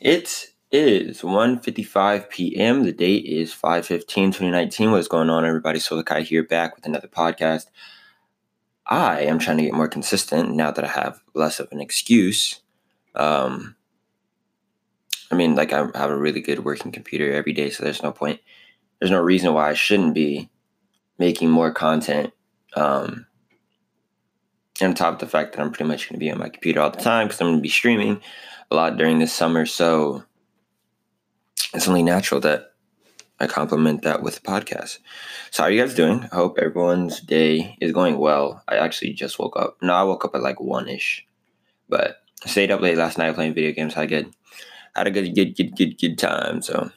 It is 1.55 p.m. The date is 5.15, What's going on, everybody? Solokai here back with another podcast. I am trying to get more consistent now that I have less of an excuse. Um, I mean, like I have a really good working computer every day, so there's no point. There's no reason why I shouldn't be making more content. Um, on top of the fact that I'm pretty much going to be on my computer all the time because I'm going to be streaming a lot during this summer. So it's only natural that I complement that with a podcast. So how are you guys doing? I hope everyone's day is going well. I actually just woke up. No, I woke up at like one ish, but I stayed up late last night playing video games. I good, had a good, good, good, good, good time. So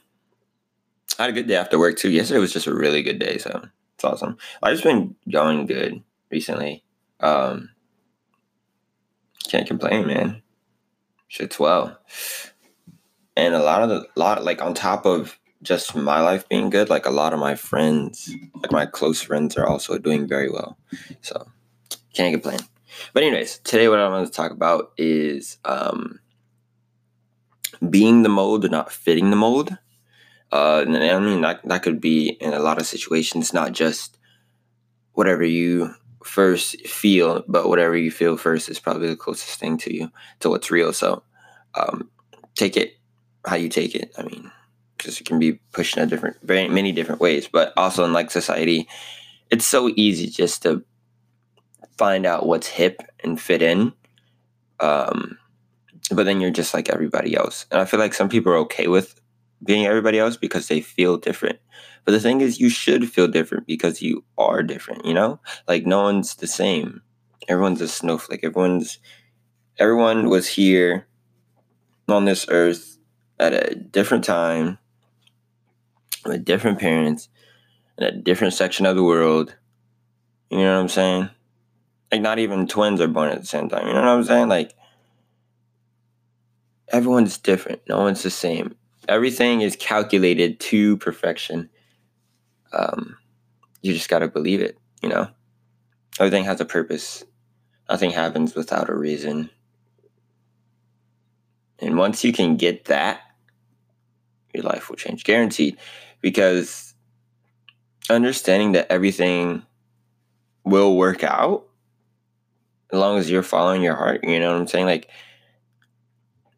I had a good day after work too. Yesterday was just a really good day. So it's awesome. I've just been going good recently. Um, can't complain, man shit's well. And a lot of the lot like on top of just my life being good, like a lot of my friends, like my close friends are also doing very well. So can't complain. But anyways, today what I want to talk about is um being the mold or not fitting the mold. Uh, and I mean that that could be in a lot of situations, not just whatever you first feel, but whatever you feel first is probably the closest thing to you to what's real. So um, take it how you take it. I mean, because it can be pushed in a different, very many different ways. But also in like society, it's so easy just to find out what's hip and fit in. Um, but then you're just like everybody else, and I feel like some people are okay with being everybody else because they feel different. But the thing is, you should feel different because you are different, you know? Like, no one's the same. Everyone's a snowflake. Everyone's, everyone was here on this earth at a different time with different parents in a different section of the world. You know what I'm saying? Like, not even twins are born at the same time. You know what I'm saying? Like, everyone's different. No one's the same. Everything is calculated to perfection um, you just got to believe it, you know? Everything has a purpose. Nothing happens without a reason. And once you can get that, your life will change, guaranteed. Because understanding that everything will work out as long as you're following your heart, you know what I'm saying? Like,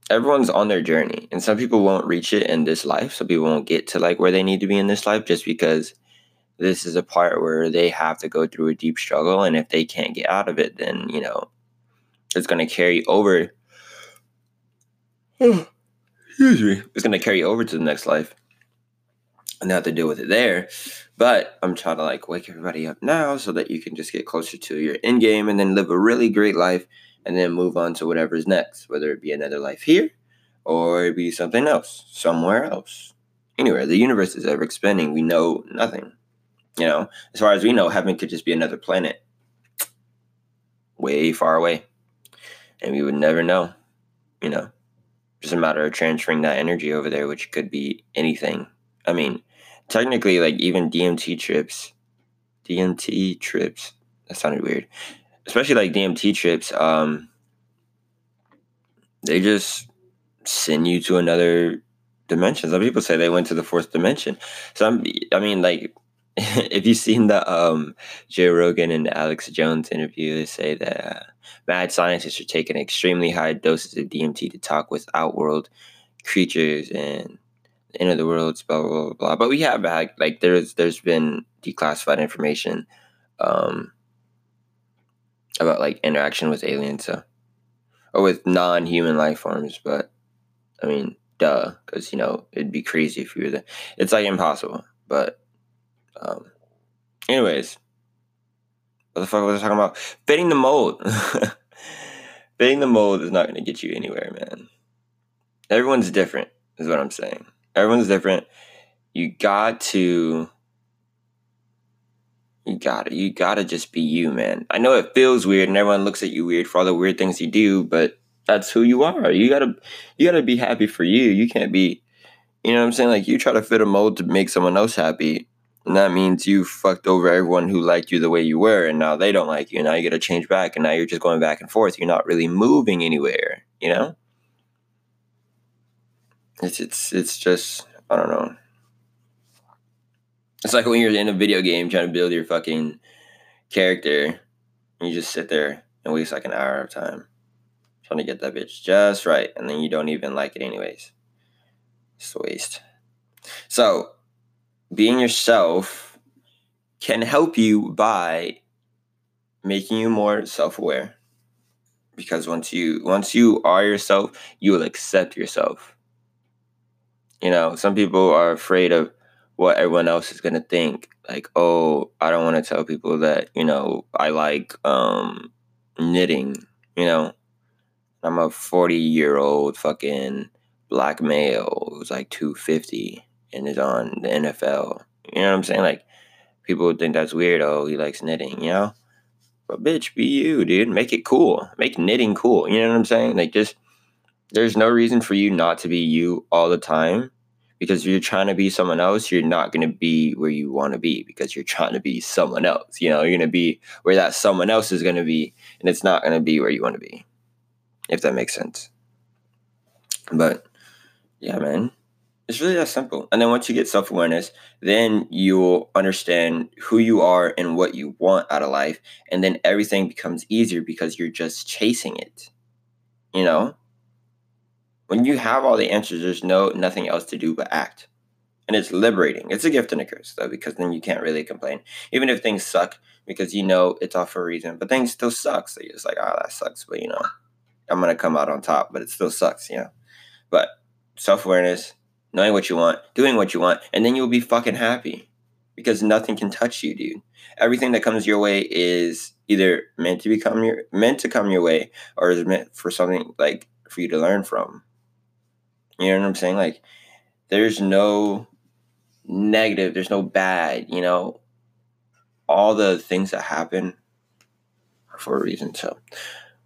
everyone's on their journey, and some people won't reach it in this life. Some people won't get to like where they need to be in this life just because this is a part where they have to go through a deep struggle and if they can't get out of it then you know it's going to carry over excuse me it's going to carry over to the next life and they have to deal with it there but i'm trying to like wake everybody up now so that you can just get closer to your end game and then live a really great life and then move on to whatever's next whether it be another life here or it be something else somewhere else anywhere the universe is ever expanding we know nothing you know, as far as we know, heaven could just be another planet way far away. And we would never know, you know. Just a matter of transferring that energy over there, which could be anything. I mean, technically, like even DMT trips, DMT trips, that sounded weird. Especially like DMT trips, um, they just send you to another dimension. Some people say they went to the fourth dimension. Some, I mean, like if you've seen the um, Joe Rogan and Alex Jones interview, they say that uh, mad scientists are taking extremely high doses of DMT to talk with outworld creatures and end of the worlds, blah blah blah blah. But we have had like there's there's been declassified information um, about like interaction with aliens, so or with non-human life forms. But I mean, duh, because you know it'd be crazy if you were there. It's like impossible, but um, anyways, what the fuck was I talking about? Fitting the mold. Fitting the mold is not going to get you anywhere, man. Everyone's different, is what I'm saying. Everyone's different. You got to. You gotta, you gotta just be you, man. I know it feels weird, and everyone looks at you weird for all the weird things you do, but that's who you are. You gotta, you gotta be happy for you. You can't be, you know what I'm saying? Like you try to fit a mold to make someone else happy and that means you fucked over everyone who liked you the way you were, and now they don't like you. Now you got to change back, and now you're just going back and forth. You're not really moving anywhere, you know? It's it's it's just I don't know. It's like when you're in a video game trying to build your fucking character, and you just sit there and waste like an hour of time trying to get that bitch just right, and then you don't even like it anyways. It's a waste. So, being yourself can help you by making you more self-aware. Because once you once you are yourself, you will accept yourself. You know, some people are afraid of what everyone else is gonna think. Like, oh, I don't want to tell people that you know I like um, knitting. You know, I'm a 40 year old fucking black male who's like 250 and is on the NFL. You know what I'm saying? Like, people think that's weird. Oh, he likes knitting. You know, but bitch, be you, dude. Make it cool. Make knitting cool. You know what I'm saying? Like, just there's no reason for you not to be you all the time because if you're trying to be someone else, you're not going to be where you want to be because you're trying to be someone else. You know, you're going to be where that someone else is going to be, and it's not going to be where you want to be, if that makes sense. But yeah, man, it's really that simple. And then once you get self awareness, then you'll understand who you are and what you want out of life. And then everything becomes easier because you're just chasing it. You know? When you have all the answers, there's no nothing else to do but act. And it's liberating. It's a gift and a curse, though, because then you can't really complain. Even if things suck, because you know it's all for a reason, but things still suck. So you're just like, oh, that sucks. But you know, I'm gonna come out on top, but it still sucks, you know. But self-awareness, knowing what you want, doing what you want, and then you'll be fucking happy. Because nothing can touch you, dude. Everything that comes your way is either meant to become your meant to come your way or is meant for something like for you to learn from. You know what I'm saying? Like, there's no negative, there's no bad, you know. All the things that happen are for a reason. So,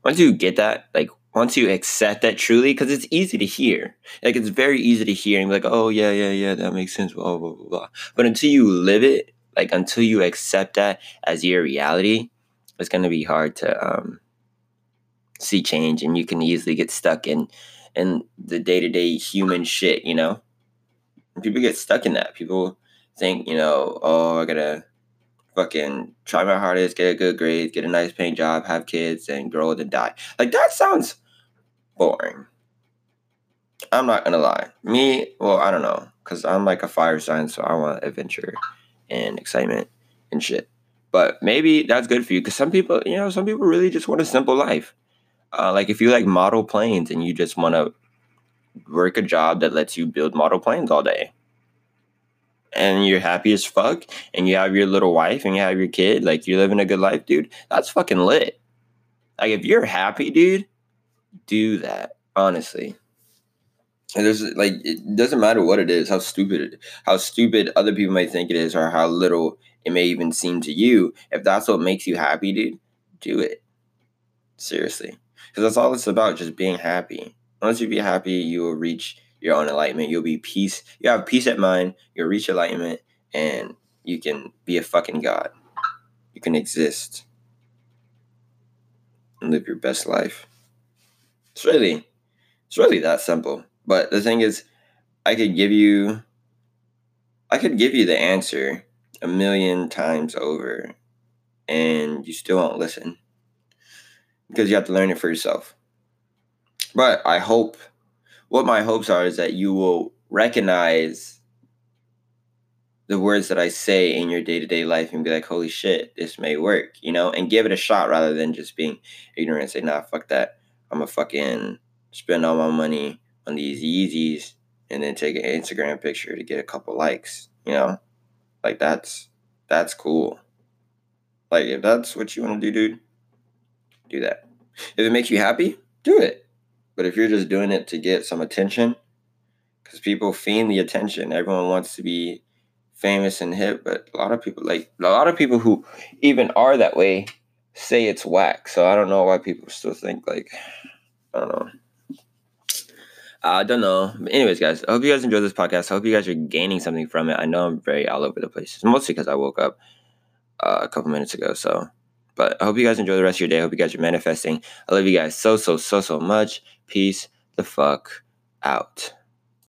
once you get that, like, once you accept that truly, because it's easy to hear, like, it's very easy to hear and be like, oh, yeah, yeah, yeah, that makes sense, blah, blah, blah, blah. But until you live it, like, until you accept that as your reality, it's going to be hard to um, see change and you can easily get stuck in and the day to day human shit, you know? And people get stuck in that. People think, you know, oh, I gotta fucking try my hardest, get a good grade, get a nice paying job, have kids, and grow old and die. Like, that sounds boring. I'm not gonna lie. Me, well, I don't know, because I'm like a fire sign, so I want adventure and excitement and shit. But maybe that's good for you, because some people, you know, some people really just want a simple life. Uh, like if you like model planes and you just want to work a job that lets you build model planes all day and you're happy as fuck and you have your little wife and you have your kid, like you're living a good life, dude, that's fucking lit. Like if you're happy, dude, do that, honestly. And there's like it doesn't matter what it is, how stupid how stupid other people might think it is, or how little it may even seem to you. If that's what makes you happy, dude, do it. Seriously because that's all it's about just being happy. Once you be happy you will reach your own enlightenment. You'll be peace. You have peace at mind. You'll reach enlightenment and you can be a fucking god. You can exist. And live your best life. It's really it's really that simple. But the thing is i could give you i could give you the answer a million times over and you still won't listen because you have to learn it for yourself. But I hope, what my hopes are is that you will recognize the words that I say in your day to day life and be like, holy shit, this may work, you know, and give it a shot rather than just being ignorant and say, nah, fuck that. I'm a fucking spend all my money on these Yeezys and then take an Instagram picture to get a couple likes, you know? Like that's that's cool. Like if that's what you want to do, dude, do that. If it makes you happy, do it. But if you're just doing it to get some attention, because people fiend the attention, everyone wants to be famous and hip, but a lot of people like a lot of people who even are that way say it's whack. So I don't know why people still think like I don't know. I don't know. But anyways, guys, I hope you guys enjoyed this podcast. I hope you guys are gaining something from it. I know I'm very all over the place. Mostly because I woke up uh, a couple minutes ago. So but I hope you guys enjoy the rest of your day. I hope you guys are manifesting. I love you guys so, so, so, so much. Peace the fuck out.